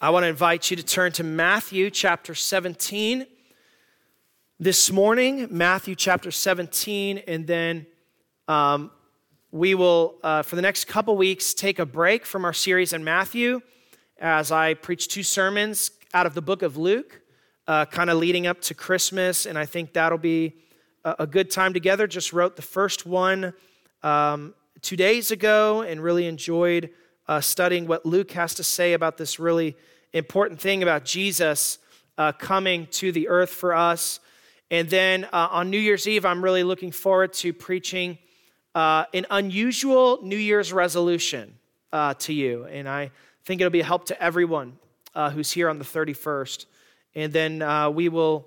I want to invite you to turn to Matthew chapter 17 this morning, Matthew chapter 17, and then um, we will, uh, for the next couple weeks, take a break from our series in Matthew as I preach two sermons out of the book of Luke, uh, kind of leading up to Christmas, and I think that'll be a, a good time together. Just wrote the first one um, two days ago and really enjoyed uh, studying what Luke has to say about this really important thing about Jesus uh, coming to the earth for us. And then uh, on New Year's Eve, I'm really looking forward to preaching uh, an unusual New Year's resolution uh, to you. And I think it'll be a help to everyone uh, who's here on the 31st. And then we will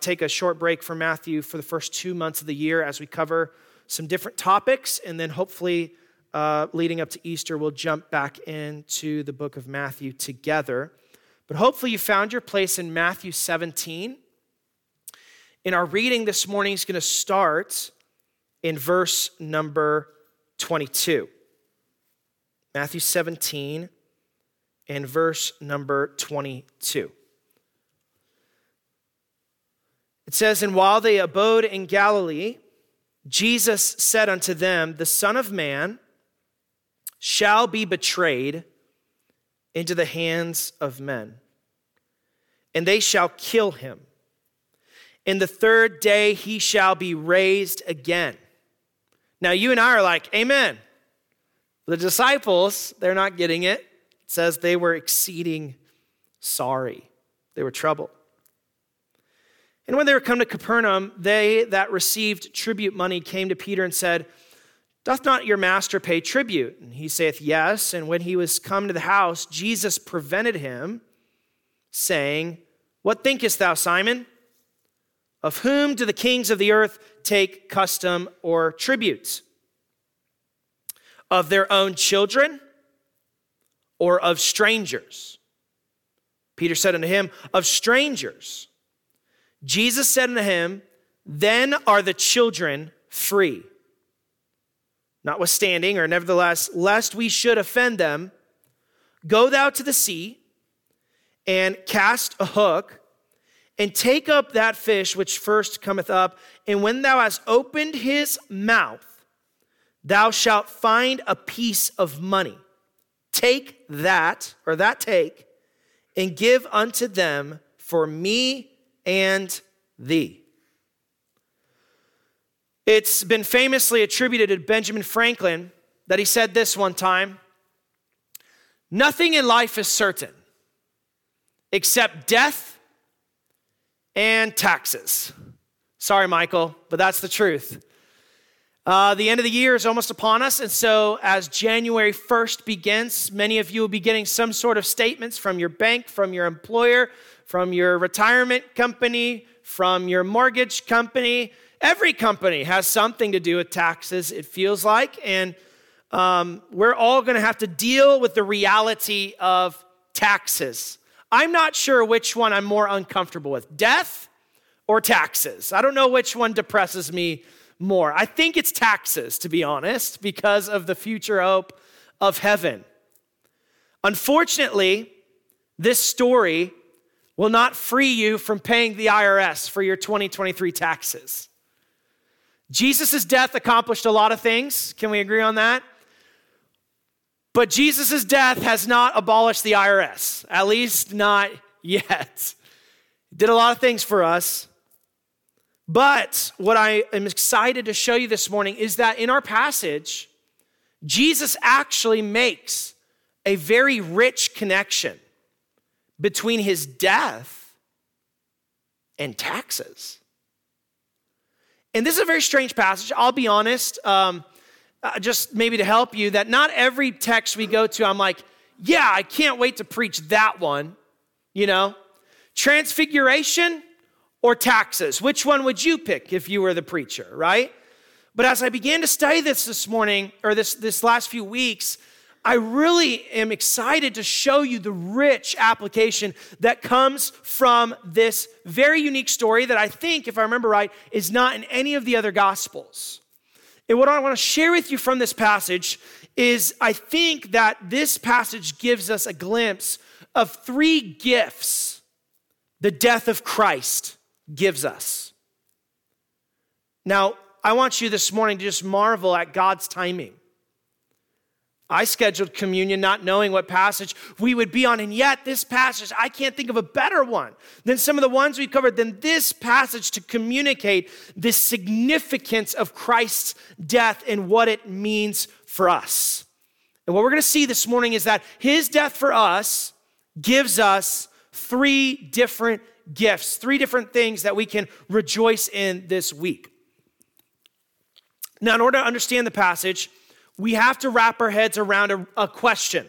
take a short break from Matthew for the first two months of the year as we cover some different topics. And then hopefully, uh, leading up to Easter, we'll jump back into the book of Matthew together. But hopefully, you found your place in Matthew 17. And our reading this morning is going to start in verse number 22. Matthew 17 and verse number 22. It says, And while they abode in Galilee, Jesus said unto them, The Son of Man shall be betrayed into the hands of men, and they shall kill him. In the third day he shall be raised again. Now, you and I are like, Amen. The disciples, they're not getting it. It says they were exceeding sorry, they were troubled. And when they were come to Capernaum, they that received tribute money came to Peter and said, Doth not your master pay tribute? And he saith, Yes. And when he was come to the house, Jesus prevented him, saying, What thinkest thou, Simon? Of whom do the kings of the earth take custom or tribute? Of their own children or of strangers? Peter said unto him, Of strangers. Jesus said unto him, Then are the children free. Notwithstanding, or nevertheless, lest we should offend them, go thou to the sea and cast a hook and take up that fish which first cometh up. And when thou hast opened his mouth, thou shalt find a piece of money. Take that, or that take, and give unto them for me and thee. It's been famously attributed to Benjamin Franklin that he said this one time Nothing in life is certain except death and taxes. Sorry, Michael, but that's the truth. Uh, the end of the year is almost upon us, and so as January 1st begins, many of you will be getting some sort of statements from your bank, from your employer, from your retirement company, from your mortgage company, Every company has something to do with taxes, it feels like. And um, we're all going to have to deal with the reality of taxes. I'm not sure which one I'm more uncomfortable with death or taxes. I don't know which one depresses me more. I think it's taxes, to be honest, because of the future hope of heaven. Unfortunately, this story will not free you from paying the IRS for your 2023 taxes. Jesus' death accomplished a lot of things. Can we agree on that? But Jesus' death has not abolished the IRS, at least not yet. did a lot of things for us. But what I am excited to show you this morning is that in our passage, Jesus actually makes a very rich connection between his death and taxes. And this is a very strange passage. I'll be honest, um, uh, just maybe to help you, that not every text we go to, I'm like, yeah, I can't wait to preach that one. You know, transfiguration or taxes? Which one would you pick if you were the preacher, right? But as I began to study this this morning, or this, this last few weeks, I really am excited to show you the rich application that comes from this very unique story that I think, if I remember right, is not in any of the other gospels. And what I want to share with you from this passage is I think that this passage gives us a glimpse of three gifts the death of Christ gives us. Now, I want you this morning to just marvel at God's timing. I scheduled communion not knowing what passage we would be on, and yet this passage, I can't think of a better one than some of the ones we've covered than this passage to communicate the significance of Christ's death and what it means for us. And what we're going to see this morning is that his death for us gives us three different gifts, three different things that we can rejoice in this week. Now, in order to understand the passage, we have to wrap our heads around a, a question.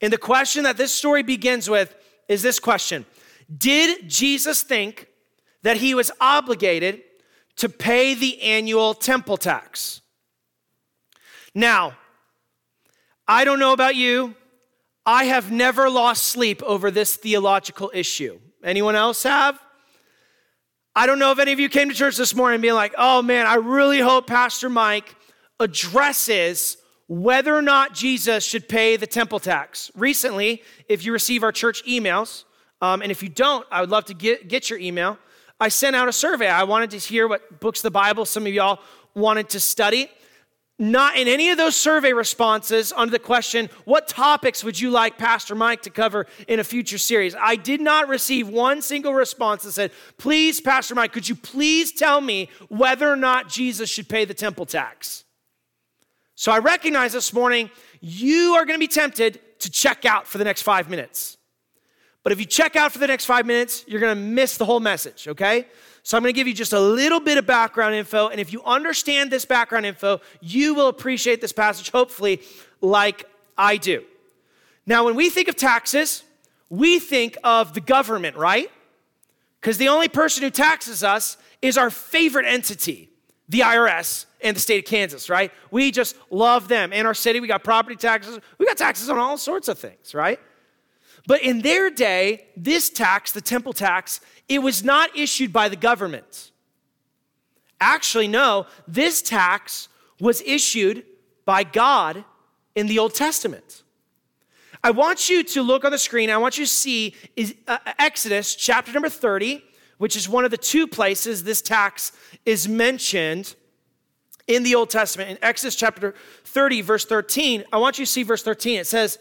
And the question that this story begins with is this question Did Jesus think that he was obligated to pay the annual temple tax? Now, I don't know about you. I have never lost sleep over this theological issue. Anyone else have? I don't know if any of you came to church this morning being like, oh man, I really hope Pastor Mike addresses whether or not Jesus should pay the temple tax. Recently, if you receive our church emails, um, and if you don't, I would love to get, get your email. I sent out a survey. I wanted to hear what books of the Bible some of y'all wanted to study. Not in any of those survey responses under the question, What topics would you like Pastor Mike to cover in a future series? I did not receive one single response that said, Please, Pastor Mike, could you please tell me whether or not Jesus should pay the temple tax? So I recognize this morning you are going to be tempted to check out for the next five minutes. But if you check out for the next five minutes, you're going to miss the whole message, okay? So I'm going to give you just a little bit of background info. And if you understand this background info, you will appreciate this passage, hopefully, like I do. Now, when we think of taxes, we think of the government, right? Because the only person who taxes us is our favorite entity, the IRS and the state of Kansas, right? We just love them. In our city, we got property taxes, we got taxes on all sorts of things, right? But in their day, this tax, the temple tax, it was not issued by the government. Actually, no, this tax was issued by God in the Old Testament. I want you to look on the screen. I want you to see uh, Exodus chapter number 30, which is one of the two places this tax is mentioned in the Old Testament. In Exodus chapter 30, verse 13, I want you to see verse 13. It says,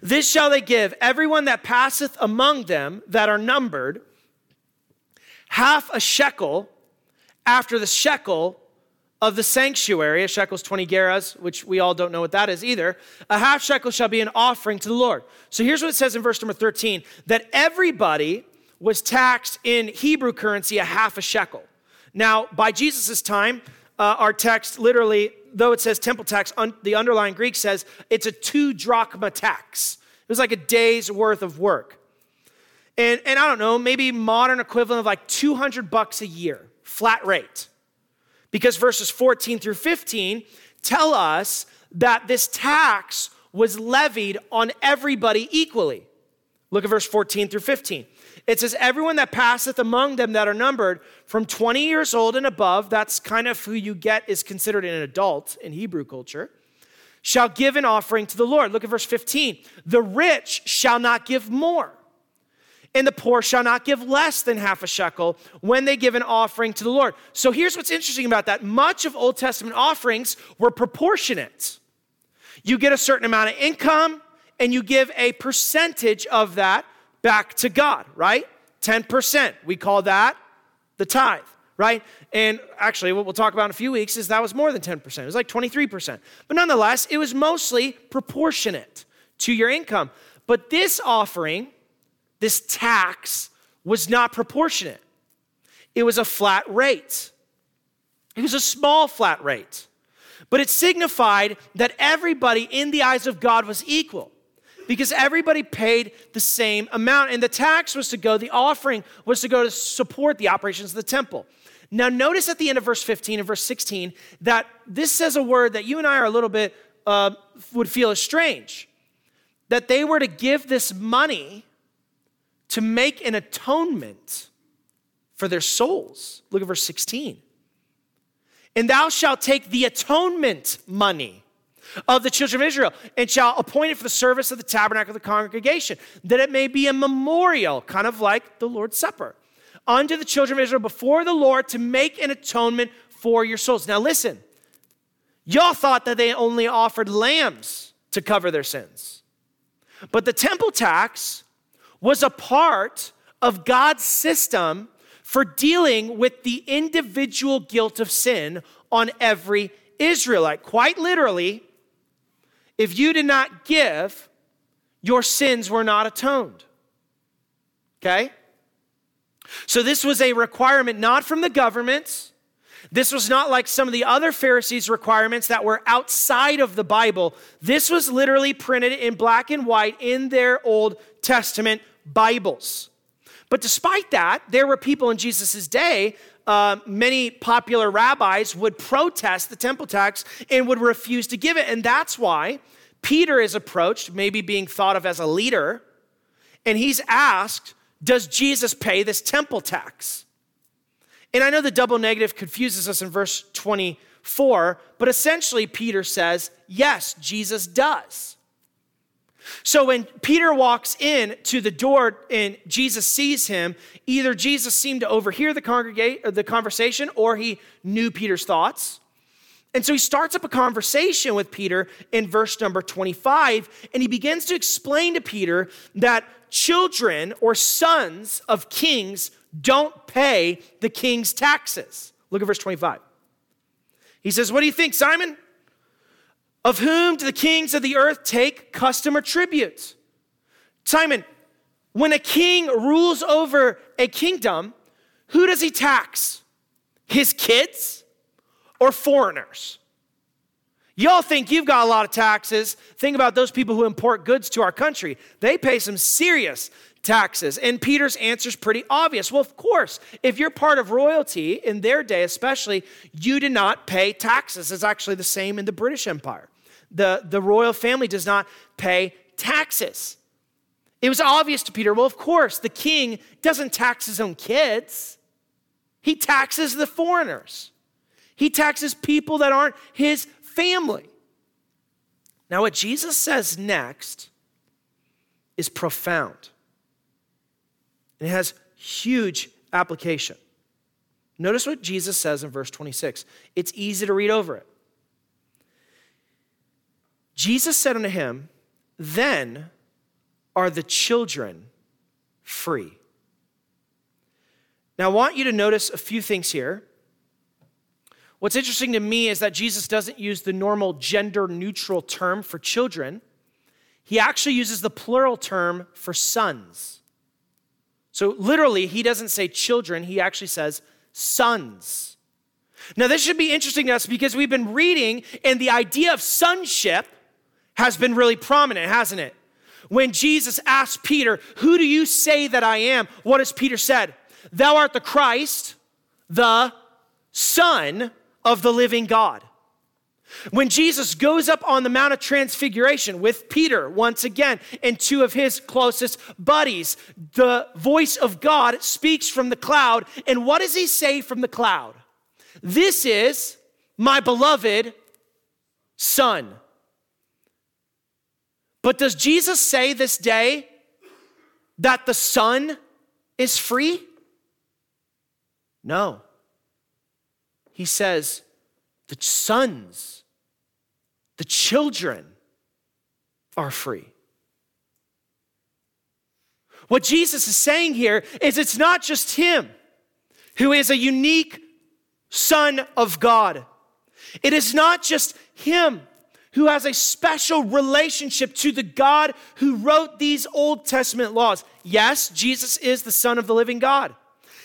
this shall they give everyone that passeth among them that are numbered half a shekel after the shekel of the sanctuary. A shekel is 20 gerahs, which we all don't know what that is either. A half shekel shall be an offering to the Lord. So here's what it says in verse number 13 that everybody was taxed in Hebrew currency a half a shekel. Now, by Jesus' time, uh, our text literally though it says temple tax, un- the underlying Greek says it's a two drachma tax. It was like a day's worth of work. And, and I don't know, maybe modern equivalent of like 200 bucks a year, flat rate. Because verses 14 through 15 tell us that this tax was levied on everybody equally. Look at verse 14 through 15. It says, Everyone that passeth among them that are numbered from 20 years old and above, that's kind of who you get is considered an adult in Hebrew culture, shall give an offering to the Lord. Look at verse 15. The rich shall not give more, and the poor shall not give less than half a shekel when they give an offering to the Lord. So here's what's interesting about that much of Old Testament offerings were proportionate. You get a certain amount of income, and you give a percentage of that back to God, right? 10%. We call that the tithe, right? And actually, what we'll talk about in a few weeks is that was more than 10%. It was like 23%. But nonetheless, it was mostly proportionate to your income. But this offering, this tax, was not proportionate. It was a flat rate. It was a small flat rate. But it signified that everybody in the eyes of God was equal because everybody paid the same amount. And the tax was to go, the offering was to go to support the operations of the temple. Now, notice at the end of verse 15 and verse 16 that this says a word that you and I are a little bit, uh, would feel as strange. That they were to give this money to make an atonement for their souls. Look at verse 16. And thou shalt take the atonement money of the children of Israel, and shall appoint it for the service of the tabernacle of the congregation, that it may be a memorial, kind of like the Lord's Supper, unto the children of Israel before the Lord to make an atonement for your souls. Now, listen, y'all thought that they only offered lambs to cover their sins, but the temple tax was a part of God's system for dealing with the individual guilt of sin on every Israelite. Quite literally, if you did not give, your sins were not atoned. Okay? So this was a requirement not from the government. This was not like some of the other Pharisees' requirements that were outside of the Bible. This was literally printed in black and white in their Old Testament Bibles. But despite that, there were people in Jesus' day, uh, many popular rabbis would protest the temple tax and would refuse to give it. And that's why Peter is approached, maybe being thought of as a leader, and he's asked, Does Jesus pay this temple tax? And I know the double negative confuses us in verse 24, but essentially Peter says, Yes, Jesus does. So when Peter walks in to the door and Jesus sees him, either Jesus seemed to overhear the congregate uh, the conversation or he knew Peter's thoughts. And so he starts up a conversation with Peter in verse number 25 and he begins to explain to Peter that children or sons of kings don't pay the king's taxes. Look at verse 25. He says, "What do you think, Simon? Of whom do the kings of the earth take custom or tribute? Simon, when a king rules over a kingdom, who does he tax? His kids or foreigners? Y'all think you've got a lot of taxes. Think about those people who import goods to our country. They pay some serious taxes. And Peter's answer is pretty obvious. Well, of course, if you're part of royalty in their day, especially, you did not pay taxes. It's actually the same in the British Empire the, the royal family does not pay taxes. It was obvious to Peter, well, of course, the king doesn't tax his own kids, he taxes the foreigners, he taxes people that aren't his family. Now, what Jesus says next is profound. It has huge application. Notice what Jesus says in verse 26. It's easy to read over it. Jesus said unto him, Then are the children free. Now, I want you to notice a few things here. What's interesting to me is that Jesus doesn't use the normal gender neutral term for children, he actually uses the plural term for sons. So, literally, he doesn't say children, he actually says sons. Now, this should be interesting to us because we've been reading, and the idea of sonship has been really prominent, hasn't it? When Jesus asked Peter, Who do you say that I am? What has Peter said? Thou art the Christ, the Son of the living God. When Jesus goes up on the Mount of Transfiguration with Peter once again and two of his closest buddies, the voice of God speaks from the cloud. And what does he say from the cloud? This is my beloved Son. But does Jesus say this day that the Son is free? No. He says the sons, the children are free. What Jesus is saying here is it's not just him who is a unique son of God. It is not just him who has a special relationship to the God who wrote these Old Testament laws. Yes, Jesus is the Son of the living God.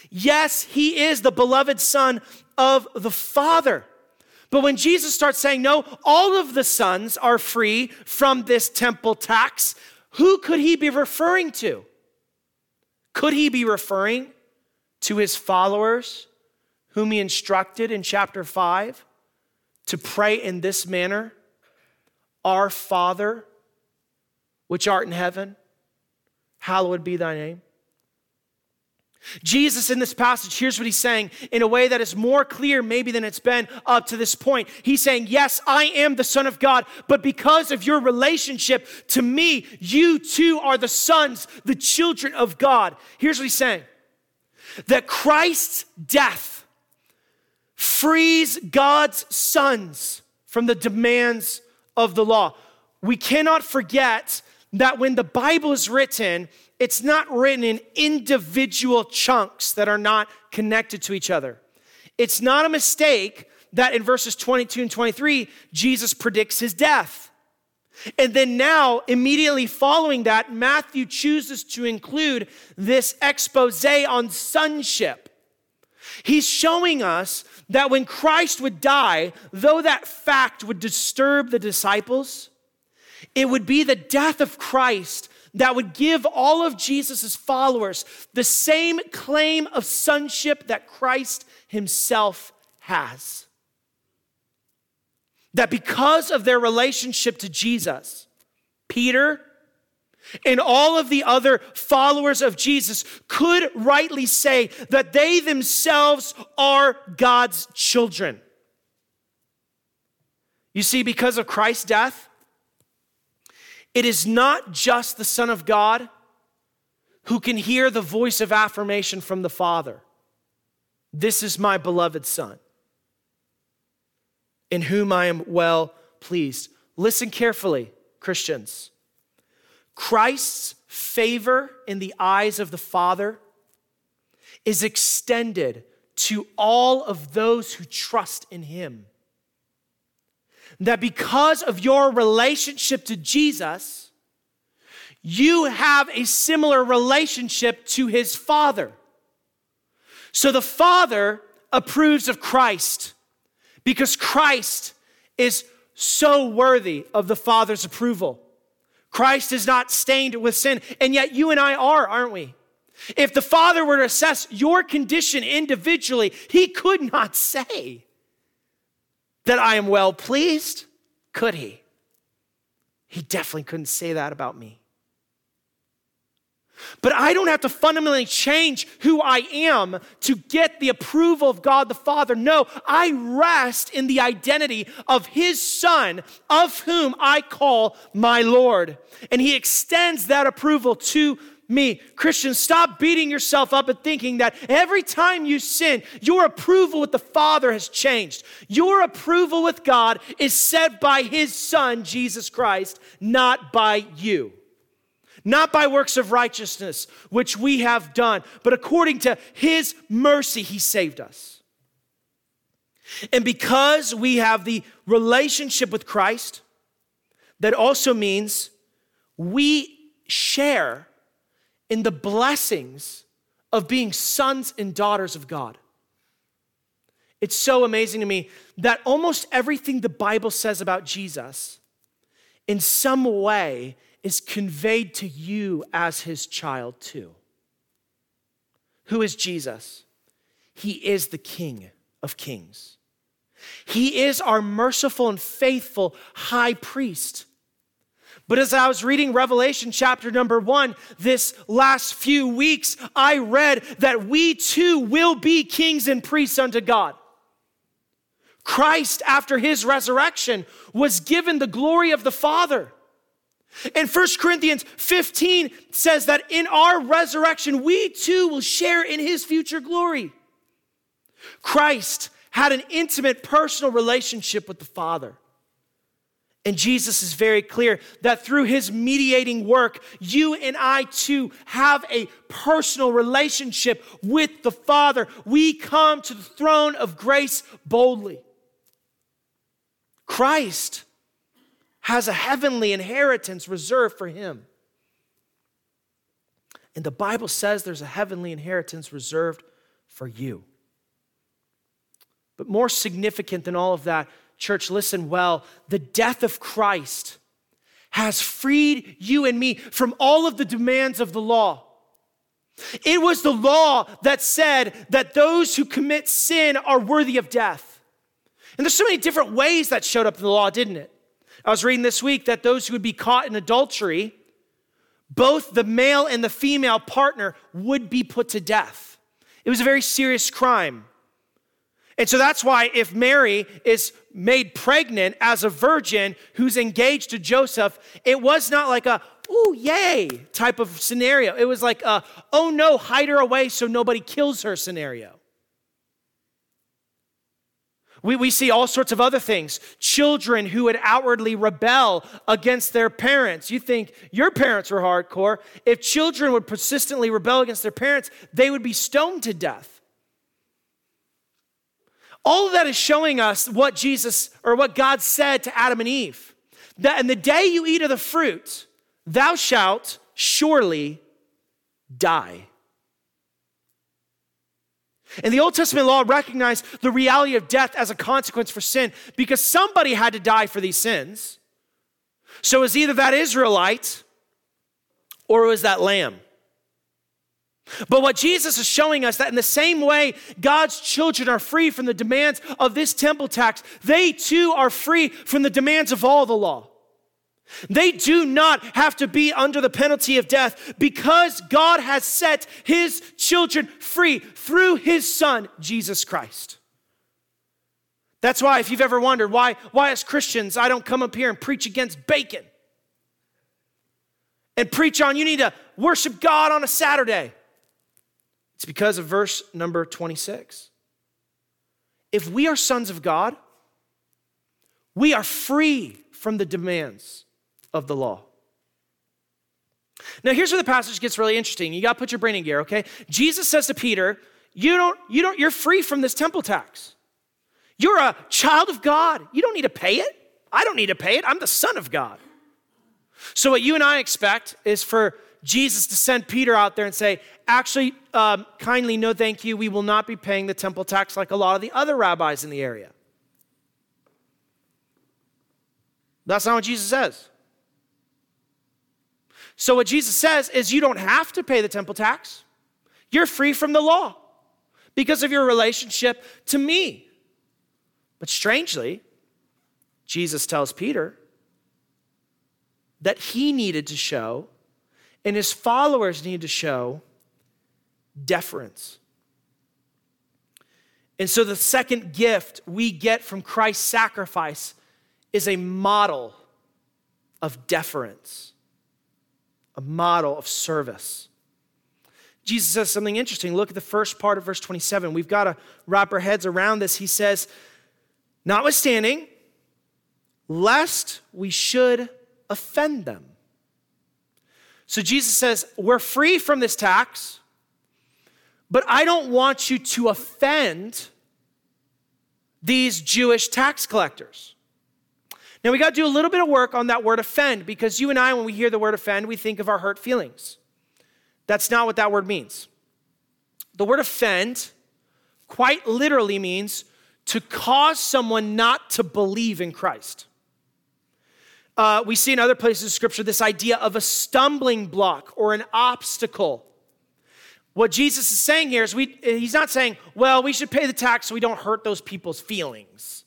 Yes, he is the beloved Son of the Father. But when Jesus starts saying, no, all of the sons are free from this temple tax, who could he be referring to? Could he be referring to his followers, whom he instructed in chapter 5 to pray in this manner? Our Father, which art in heaven, hallowed be thy name. Jesus, in this passage, here's what he's saying in a way that is more clear, maybe, than it's been up to this point. He's saying, Yes, I am the Son of God, but because of your relationship to me, you too are the sons, the children of God. Here's what he's saying that Christ's death frees God's sons from the demands of the law. We cannot forget that when the Bible is written, it's not written in individual chunks that are not connected to each other. It's not a mistake that in verses 22 and 23, Jesus predicts his death. And then now, immediately following that, Matthew chooses to include this expose on sonship. He's showing us that when Christ would die, though that fact would disturb the disciples, it would be the death of Christ that would give all of Jesus' followers the same claim of sonship that Christ himself has. That because of their relationship to Jesus, Peter and all of the other followers of Jesus could rightly say that they themselves are God's children. You see, because of Christ's death, it is not just the Son of God who can hear the voice of affirmation from the Father. This is my beloved Son, in whom I am well pleased. Listen carefully, Christians. Christ's favor in the eyes of the Father is extended to all of those who trust in Him that because of your relationship to Jesus, you have a similar relationship to his Father. So the Father approves of Christ because Christ is so worthy of the Father's approval. Christ is not stained with sin, and yet you and I are, aren't we? If the Father were to assess your condition individually, he could not say, that I am well pleased? Could he? He definitely couldn't say that about me. But I don't have to fundamentally change who I am to get the approval of God the Father. No, I rest in the identity of His Son, of whom I call my Lord. And He extends that approval to me. Christians, stop beating yourself up and thinking that every time you sin, your approval with the Father has changed. Your approval with God is set by His Son, Jesus Christ, not by you. Not by works of righteousness, which we have done, but according to His mercy, He saved us. And because we have the relationship with Christ, that also means we share in the blessings of being sons and daughters of God. It's so amazing to me that almost everything the Bible says about Jesus, in some way, is conveyed to you as his child, too. Who is Jesus? He is the King of kings. He is our merciful and faithful high priest. But as I was reading Revelation chapter number one this last few weeks, I read that we too will be kings and priests unto God. Christ, after his resurrection, was given the glory of the Father. And 1 Corinthians 15 says that in our resurrection, we too will share in his future glory. Christ had an intimate personal relationship with the Father. And Jesus is very clear that through his mediating work, you and I too have a personal relationship with the Father. We come to the throne of grace boldly. Christ has a heavenly inheritance reserved for him. And the Bible says there's a heavenly inheritance reserved for you. But more significant than all of that, church, listen well. The death of Christ has freed you and me from all of the demands of the law. It was the law that said that those who commit sin are worthy of death. And there's so many different ways that showed up in the law, didn't it? I was reading this week that those who would be caught in adultery both the male and the female partner would be put to death. It was a very serious crime. And so that's why if Mary is made pregnant as a virgin who's engaged to Joseph, it was not like a, ooh, yay type of scenario. It was like a, oh no, hide her away so nobody kills her scenario. We, we see all sorts of other things. Children who would outwardly rebel against their parents. You think your parents were hardcore. If children would persistently rebel against their parents, they would be stoned to death. All of that is showing us what Jesus or what God said to Adam and Eve. That in the day you eat of the fruit, thou shalt surely die. And the Old Testament law recognized the reality of death as a consequence for sin because somebody had to die for these sins. So it was either that Israelite or it was that lamb. But what Jesus is showing us that in the same way God's children are free from the demands of this temple tax, they too are free from the demands of all the law. They do not have to be under the penalty of death because God has set his children free through his son, Jesus Christ. That's why, if you've ever wondered why, why as Christians I don't come up here and preach against bacon and preach on you need to worship God on a Saturday, it's because of verse number 26. If we are sons of God, we are free from the demands of the law. Now, here's where the passage gets really interesting. You got to put your brain in gear, okay? Jesus says to Peter, you don't, you don't, you're free from this temple tax. You're a child of God. You don't need to pay it. I don't need to pay it. I'm the son of God. So, what you and I expect is for Jesus to send Peter out there and say, Actually, um, kindly, no thank you. We will not be paying the temple tax like a lot of the other rabbis in the area. That's not what Jesus says. So, what Jesus says is you don't have to pay the temple tax. You're free from the law because of your relationship to me. But strangely, Jesus tells Peter that he needed to show and his followers needed to show deference. And so, the second gift we get from Christ's sacrifice is a model of deference a model of service. Jesus says something interesting. Look at the first part of verse 27. We've got to wrap our heads around this. He says, Notwithstanding, lest we should offend them. So Jesus says, We're free from this tax, but I don't want you to offend these Jewish tax collectors. Now, we got to do a little bit of work on that word offend because you and I, when we hear the word offend, we think of our hurt feelings. That's not what that word means. The word offend quite literally means to cause someone not to believe in Christ. Uh, we see in other places of Scripture this idea of a stumbling block or an obstacle. What Jesus is saying here is we, he's not saying, well, we should pay the tax so we don't hurt those people's feelings.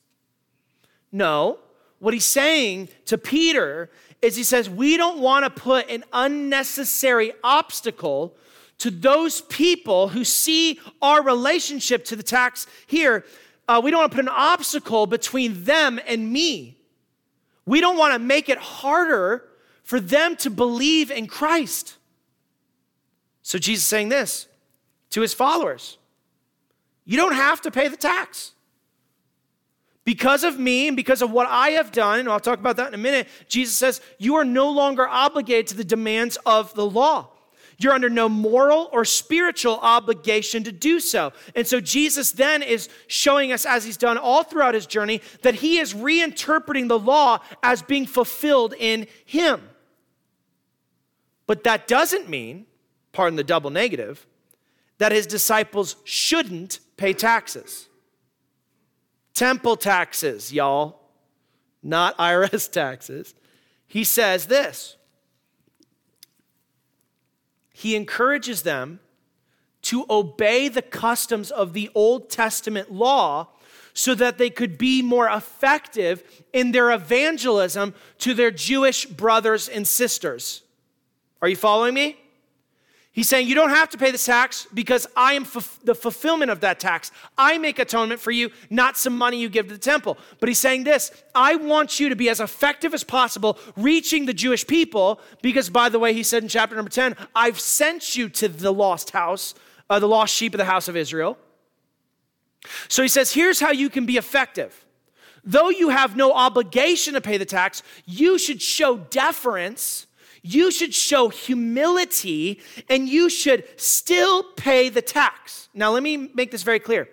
No, what he's saying to Peter is he says, We don't want to put an unnecessary obstacle to those people who see our relationship to the tax here. Uh, we don't want to put an obstacle between them and me. We don't want to make it harder for them to believe in Christ. So Jesus saying this to his followers You don't have to pay the tax. Because of me and because of what I have done, and I'll talk about that in a minute, Jesus says, You are no longer obligated to the demands of the law. You're under no moral or spiritual obligation to do so. And so Jesus then is showing us, as he's done all throughout his journey, that he is reinterpreting the law as being fulfilled in him. But that doesn't mean, pardon the double negative, that his disciples shouldn't pay taxes. Temple taxes, y'all, not IRS taxes. He says this He encourages them to obey the customs of the Old Testament law so that they could be more effective in their evangelism to their Jewish brothers and sisters. Are you following me? He's saying you don't have to pay the tax because I am f- the fulfillment of that tax. I make atonement for you, not some money you give to the temple. But he's saying this I want you to be as effective as possible reaching the Jewish people because, by the way, he said in chapter number 10, I've sent you to the lost house, uh, the lost sheep of the house of Israel. So he says, here's how you can be effective. Though you have no obligation to pay the tax, you should show deference you should show humility and you should still pay the tax. Now, let me make this very clear.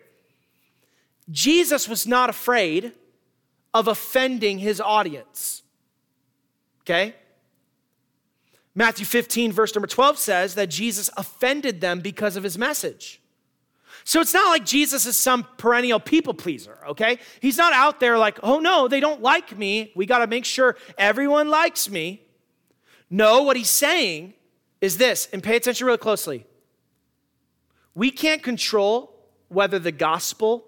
Jesus was not afraid of offending his audience. Okay? Matthew 15, verse number 12 says that Jesus offended them because of his message. So it's not like Jesus is some perennial people pleaser, okay? He's not out there like, oh no, they don't like me. We got to make sure everyone likes me. No, what he's saying is this, and pay attention really closely. We can't control whether the gospel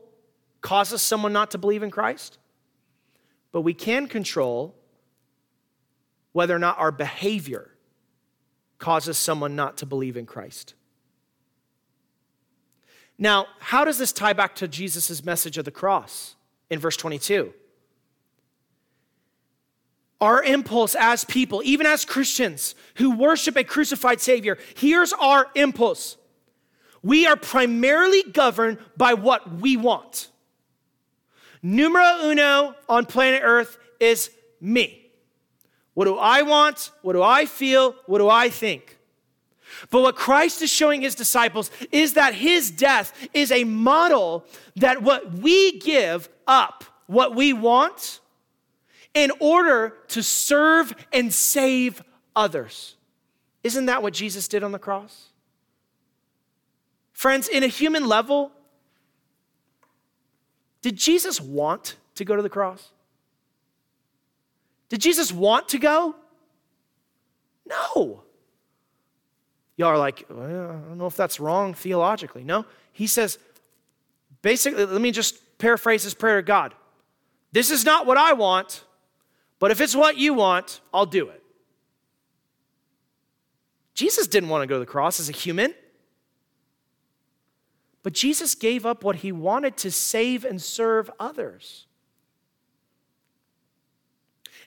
causes someone not to believe in Christ, but we can control whether or not our behavior causes someone not to believe in Christ. Now, how does this tie back to Jesus' message of the cross in verse 22? Our impulse as people, even as Christians who worship a crucified Savior, here's our impulse. We are primarily governed by what we want. Numero uno on planet Earth is me. What do I want? What do I feel? What do I think? But what Christ is showing his disciples is that his death is a model that what we give up, what we want, in order to serve and save others. Isn't that what Jesus did on the cross? Friends, in a human level, did Jesus want to go to the cross? Did Jesus want to go? No. Y'all are like, well, I don't know if that's wrong theologically. No. He says, basically, let me just paraphrase his prayer to God. This is not what I want, but if it's what you want, I'll do it. Jesus didn't want to go to the cross as a human. But Jesus gave up what he wanted to save and serve others.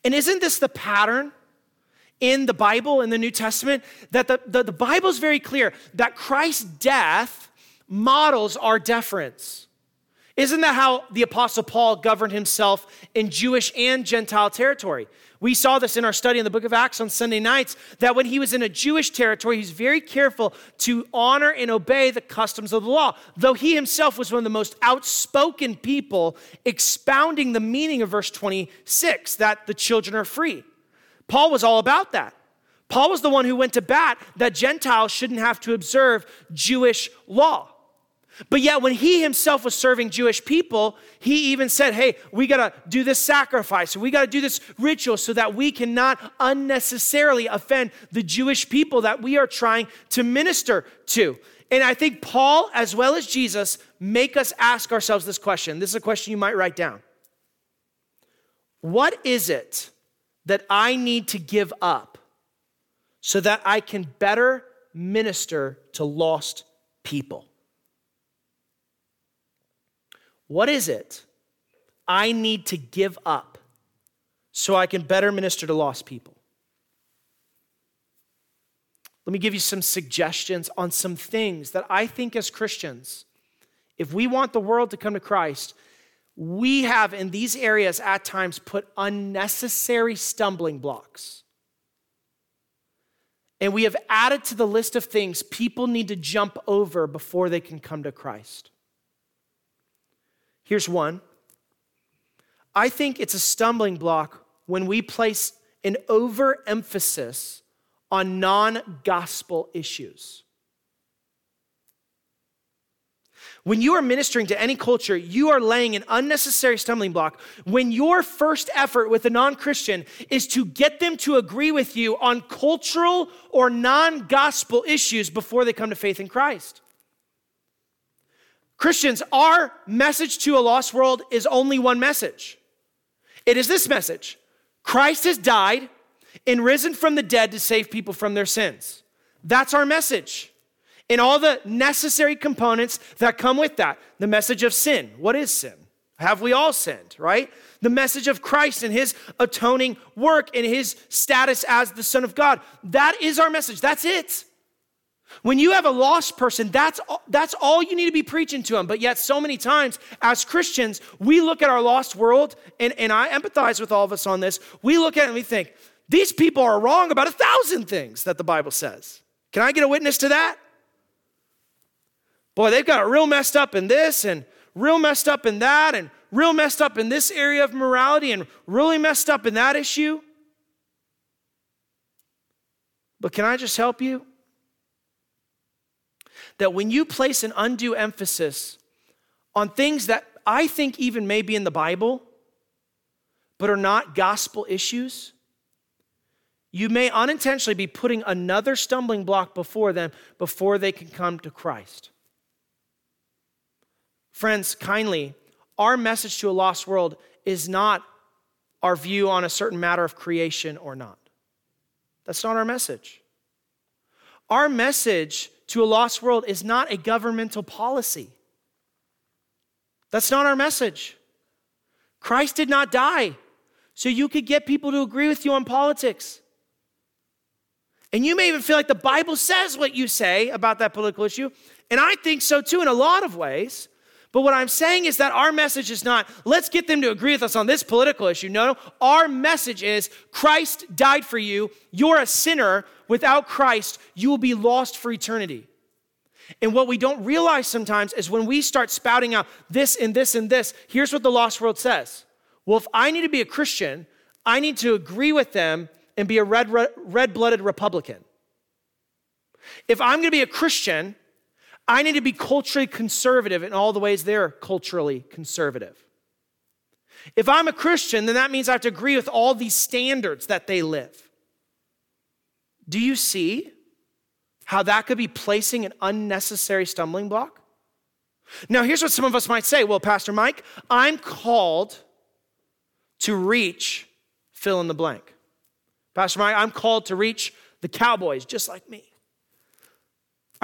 And isn't this the pattern in the Bible, in the New Testament? That the, the, the Bible is very clear that Christ's death models our deference. Isn't that how the Apostle Paul governed himself in Jewish and Gentile territory? We saw this in our study in the book of Acts on Sunday nights that when he was in a Jewish territory, he was very careful to honor and obey the customs of the law. Though he himself was one of the most outspoken people expounding the meaning of verse 26 that the children are free. Paul was all about that. Paul was the one who went to bat that Gentiles shouldn't have to observe Jewish law. But yet, when he himself was serving Jewish people, he even said, Hey, we got to do this sacrifice, we got to do this ritual so that we cannot unnecessarily offend the Jewish people that we are trying to minister to. And I think Paul, as well as Jesus, make us ask ourselves this question. This is a question you might write down. What is it that I need to give up so that I can better minister to lost people? What is it I need to give up so I can better minister to lost people? Let me give you some suggestions on some things that I think as Christians, if we want the world to come to Christ, we have in these areas at times put unnecessary stumbling blocks. And we have added to the list of things people need to jump over before they can come to Christ. Here's one I think it's a stumbling block when we place an overemphasis on non gospel issues. When you are ministering to any culture, you are laying an unnecessary stumbling block when your first effort with a non Christian is to get them to agree with you on cultural or non gospel issues before they come to faith in Christ. Christians, our message to a lost world is only one message. It is this message Christ has died, and risen from the dead to save people from their sins. That's our message. And all the necessary components that come with that. The message of sin. What is sin? Have we all sinned, right? The message of Christ and his atoning work and his status as the Son of God. That is our message. That's it. When you have a lost person, that's, that's all you need to be preaching to them. But yet, so many times as Christians, we look at our lost world, and, and I empathize with all of us on this. We look at it and we think, these people are wrong about a thousand things that the Bible says. Can I get a witness to that? Boy, they've got it real messed up in this, and real messed up in that, and real messed up in this area of morality, and really messed up in that issue. But can I just help you? That when you place an undue emphasis on things that I think even may be in the Bible, but are not gospel issues, you may unintentionally be putting another stumbling block before them before they can come to Christ. Friends, kindly, our message to a lost world is not our view on a certain matter of creation or not. That's not our message. Our message to a lost world is not a governmental policy. That's not our message. Christ did not die so you could get people to agree with you on politics. And you may even feel like the Bible says what you say about that political issue. And I think so too in a lot of ways. But what I'm saying is that our message is not, let's get them to agree with us on this political issue. No, no. Our message is Christ died for you. You're a sinner. Without Christ, you will be lost for eternity. And what we don't realize sometimes is when we start spouting out this and this and this, here's what the lost world says. Well, if I need to be a Christian, I need to agree with them and be a red, red blooded Republican. If I'm going to be a Christian, I need to be culturally conservative in all the ways they're culturally conservative. If I'm a Christian, then that means I have to agree with all these standards that they live. Do you see how that could be placing an unnecessary stumbling block? Now, here's what some of us might say Well, Pastor Mike, I'm called to reach fill in the blank. Pastor Mike, I'm called to reach the cowboys just like me.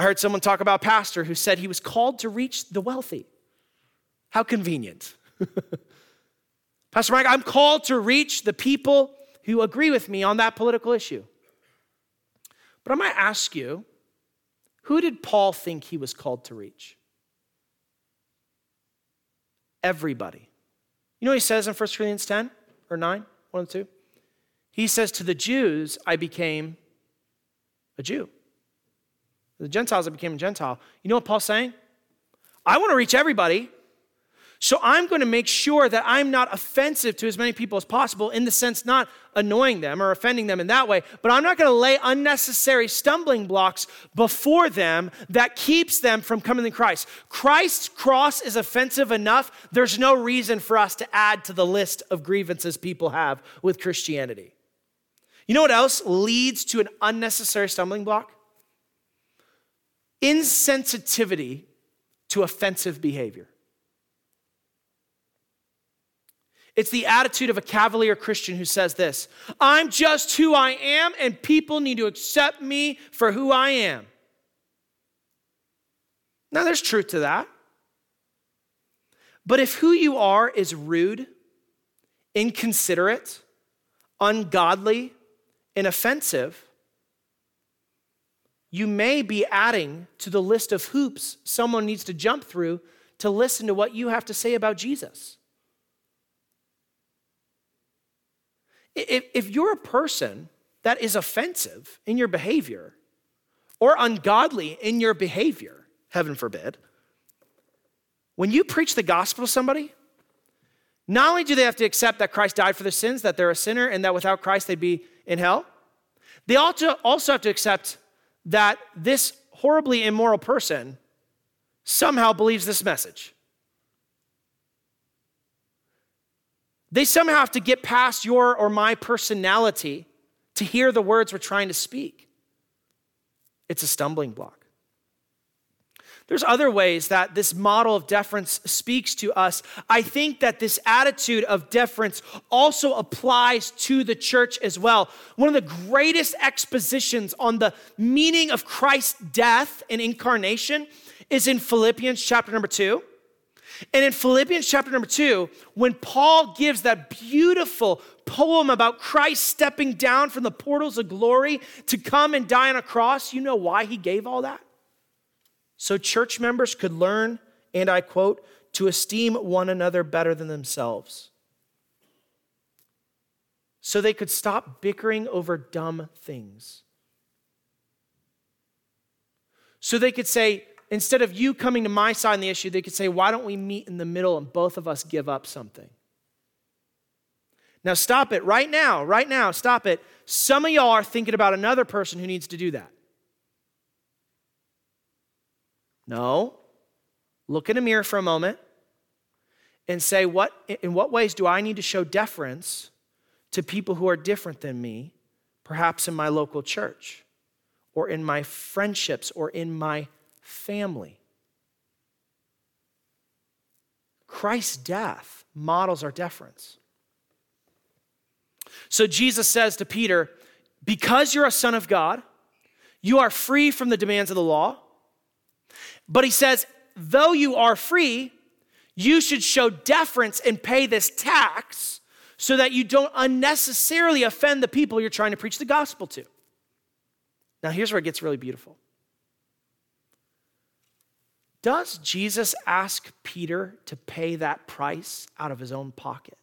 I heard someone talk about a pastor who said he was called to reach the wealthy. How convenient. pastor Mike, I'm called to reach the people who agree with me on that political issue. But I might ask you, who did Paul think he was called to reach? Everybody. You know what he says in 1 Corinthians 10 or 9, 1 and 2? He says, To the Jews, I became a Jew. The Gentiles, that became a Gentile. You know what Paul's saying? I want to reach everybody. So I'm going to make sure that I'm not offensive to as many people as possible in the sense not annoying them or offending them in that way, but I'm not going to lay unnecessary stumbling blocks before them that keeps them from coming to Christ. Christ's cross is offensive enough. There's no reason for us to add to the list of grievances people have with Christianity. You know what else leads to an unnecessary stumbling block? Insensitivity to offensive behavior. It's the attitude of a cavalier Christian who says this I'm just who I am, and people need to accept me for who I am. Now, there's truth to that. But if who you are is rude, inconsiderate, ungodly, and offensive, you may be adding to the list of hoops someone needs to jump through to listen to what you have to say about Jesus. If, you're a person that is offensive in your behavior or ungodly in your behavior, heaven forbid, when you preach the gospel to somebody, not only do they have to accept that Christ died for their sins, that they're a sinner, and that without Christ they'd be in hell, they also have to accept that this horribly immoral person somehow believes this message. They somehow have to get past your or my personality to hear the words we're trying to speak. It's a stumbling block. There's other ways that this model of deference speaks to us. I think that this attitude of deference also applies to the church as well. One of the greatest expositions on the meaning of Christ's death and incarnation is in Philippians chapter number two. And in Philippians chapter number two, when Paul gives that beautiful poem about Christ stepping down from the portals of glory to come and die on a cross, you know why he gave all that? So church members could learn, and I quote, to esteem one another better than themselves. So they could stop bickering over dumb things. So they could say, instead of you coming to my side on the issue, they could say, why don't we meet in the middle and both of us give up something? Now, stop it right now, right now, stop it. Some of y'all are thinking about another person who needs to do that. No. Look in a mirror for a moment and say, what, in what ways do I need to show deference to people who are different than me, perhaps in my local church, or in my friendships, or in my family? Christ's death models our deference. So Jesus says to Peter, Because you're a son of God, you are free from the demands of the law but he says, though you are free, you should show deference and pay this tax so that you don't unnecessarily offend the people you're trying to preach the gospel to. Now, here's where it gets really beautiful. Does Jesus ask Peter to pay that price out of his own pocket?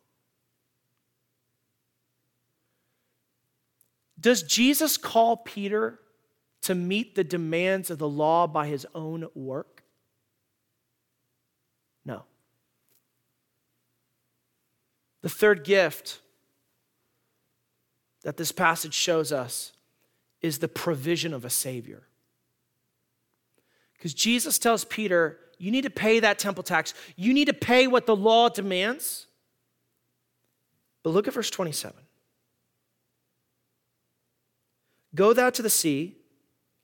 Does Jesus call Peter to meet the demands of the law by his own work? No. The third gift that this passage shows us is the provision of a Savior. Because Jesus tells Peter, you need to pay that temple tax. You need to pay what the law demands. But look at verse 27. Go thou to the sea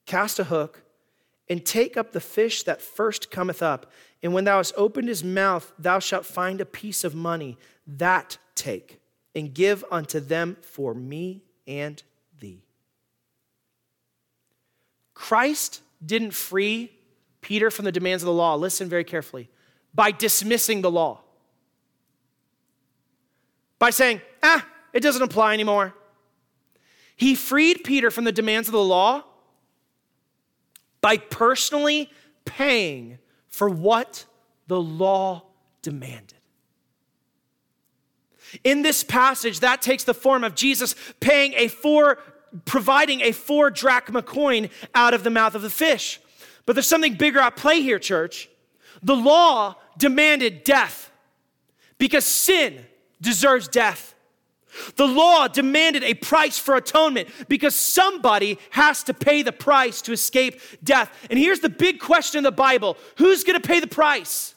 cast a hook, and take up the fish that first cometh up. And when thou hast opened his mouth, thou shalt find a piece of money. That take, and give unto them for me and thee. Christ didn't free Peter from the demands of the law. Listen very carefully. By dismissing the law. By saying, ah, it doesn't apply anymore. He freed Peter from the demands of the law by personally paying for what the law demanded. In this passage, that takes the form of Jesus paying a four, providing a four drachma coin out of the mouth of the fish. But there's something bigger at play here, church. The law demanded death because sin deserves death. The law demanded a price for atonement because somebody has to pay the price to escape death. And here's the big question in the Bible who's going to pay the price?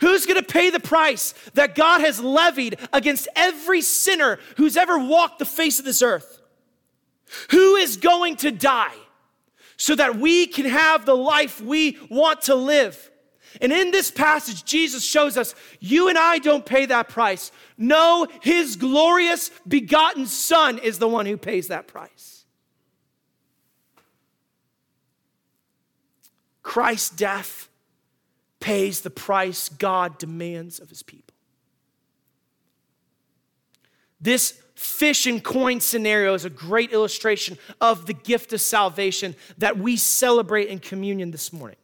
Who's going to pay the price that God has levied against every sinner who's ever walked the face of this earth? Who is going to die so that we can have the life we want to live? And in this passage, Jesus shows us you and I don't pay that price. No, his glorious begotten Son is the one who pays that price. Christ's death pays the price God demands of his people. This fish and coin scenario is a great illustration of the gift of salvation that we celebrate in communion this morning.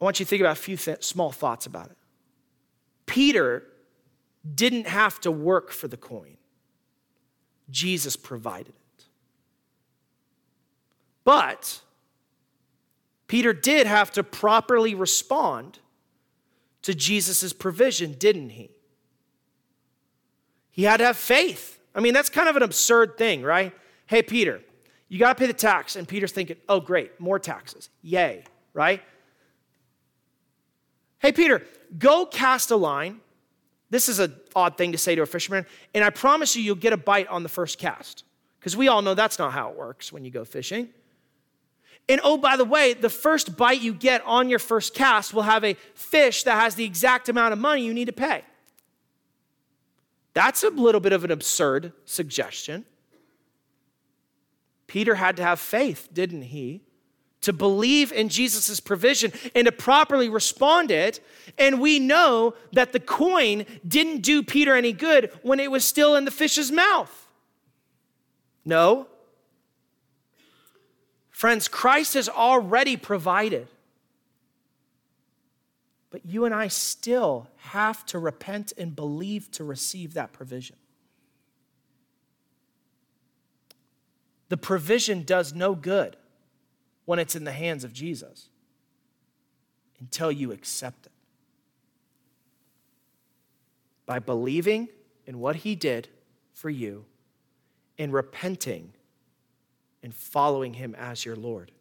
I want you to think about a few th- small thoughts about it. Peter didn't have to work for the coin, Jesus provided it. But Peter did have to properly respond to Jesus' provision, didn't he? He had to have faith. I mean, that's kind of an absurd thing, right? Hey, Peter, you got to pay the tax. And Peter's thinking, oh, great, more taxes. Yay, right? Hey, Peter, go cast a line. This is an odd thing to say to a fisherman, and I promise you, you'll get a bite on the first cast. Because we all know that's not how it works when you go fishing. And oh, by the way, the first bite you get on your first cast will have a fish that has the exact amount of money you need to pay. That's a little bit of an absurd suggestion. Peter had to have faith, didn't he? To believe in Jesus' provision and to properly respond it. And we know that the coin didn't do Peter any good when it was still in the fish's mouth. No. Friends, Christ has already provided. But you and I still have to repent and believe to receive that provision. The provision does no good when it's in the hands of Jesus until you accept it. By believing in what he did for you and repenting and following him as your Lord.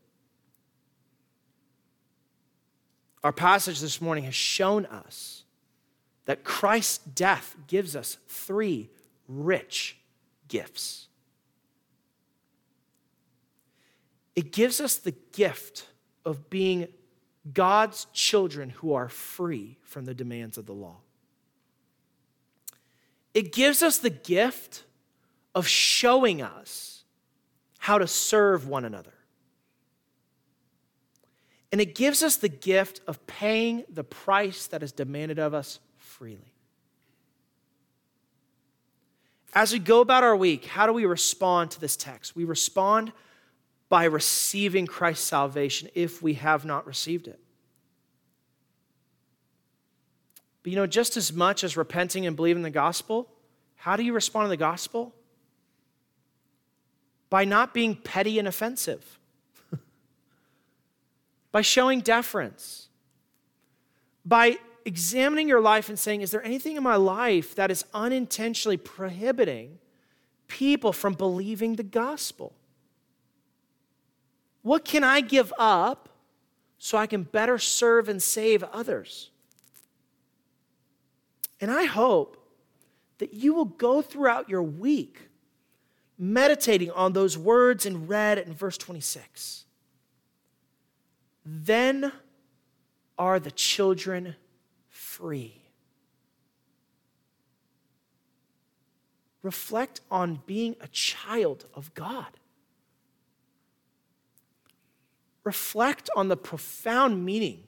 Our passage this morning has shown us that Christ's death gives us three rich gifts. It gives us the gift of being God's children who are free from the demands of the law. It gives us the gift of showing us how to serve one another. And it gives us the gift of paying the price that is demanded of us freely. As we go about our week, how do we respond to this text? We respond by receiving Christ's salvation if we have not received it. But you know, just as much as repenting and believing the gospel, how do you respond to the gospel? By not being petty and offensive, by showing deference, by examining your life and saying, Is there anything in my life that is unintentionally prohibiting people from believing the gospel? What can I give up so I can better serve and save others? And I hope that you will go throughout your week meditating on those words in red in verse 26. Then are the children free. Reflect on being a child of God reflect on the profound meaning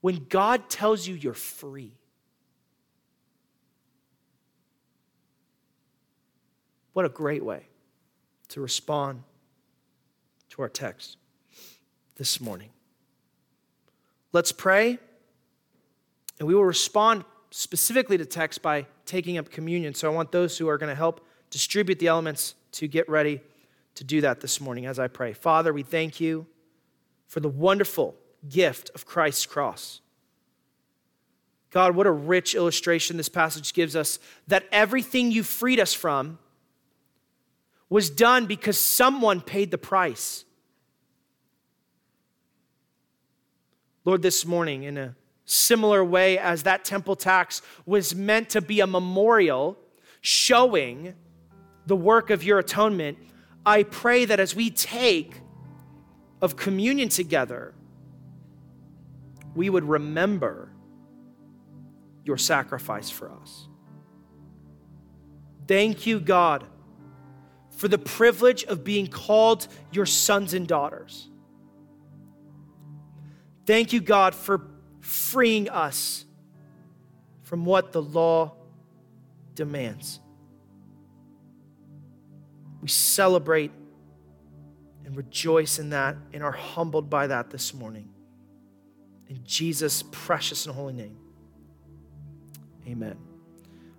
when God tells you you're free. What a great way to respond to our text this morning. Let's pray, and we will respond specifically to text by taking up communion. So I want those who are going to help distribute the elements to get ready to do that this morning as I pray. Father, we thank you for the wonderful gift of Christ's cross. God, what a rich illustration this passage gives us that everything you freed us from was done because someone paid the price. Lord, this morning, in a similar way as that temple tax was meant to be a memorial showing the work of your atonement, I pray that as we take of communion together, we would remember your sacrifice for us. Thank you, God, for the privilege of being called your sons and daughters. Thank you, God, for freeing us from what the law demands. We celebrate and rejoice in that and are humbled by that this morning. In Jesus' precious and holy name, amen.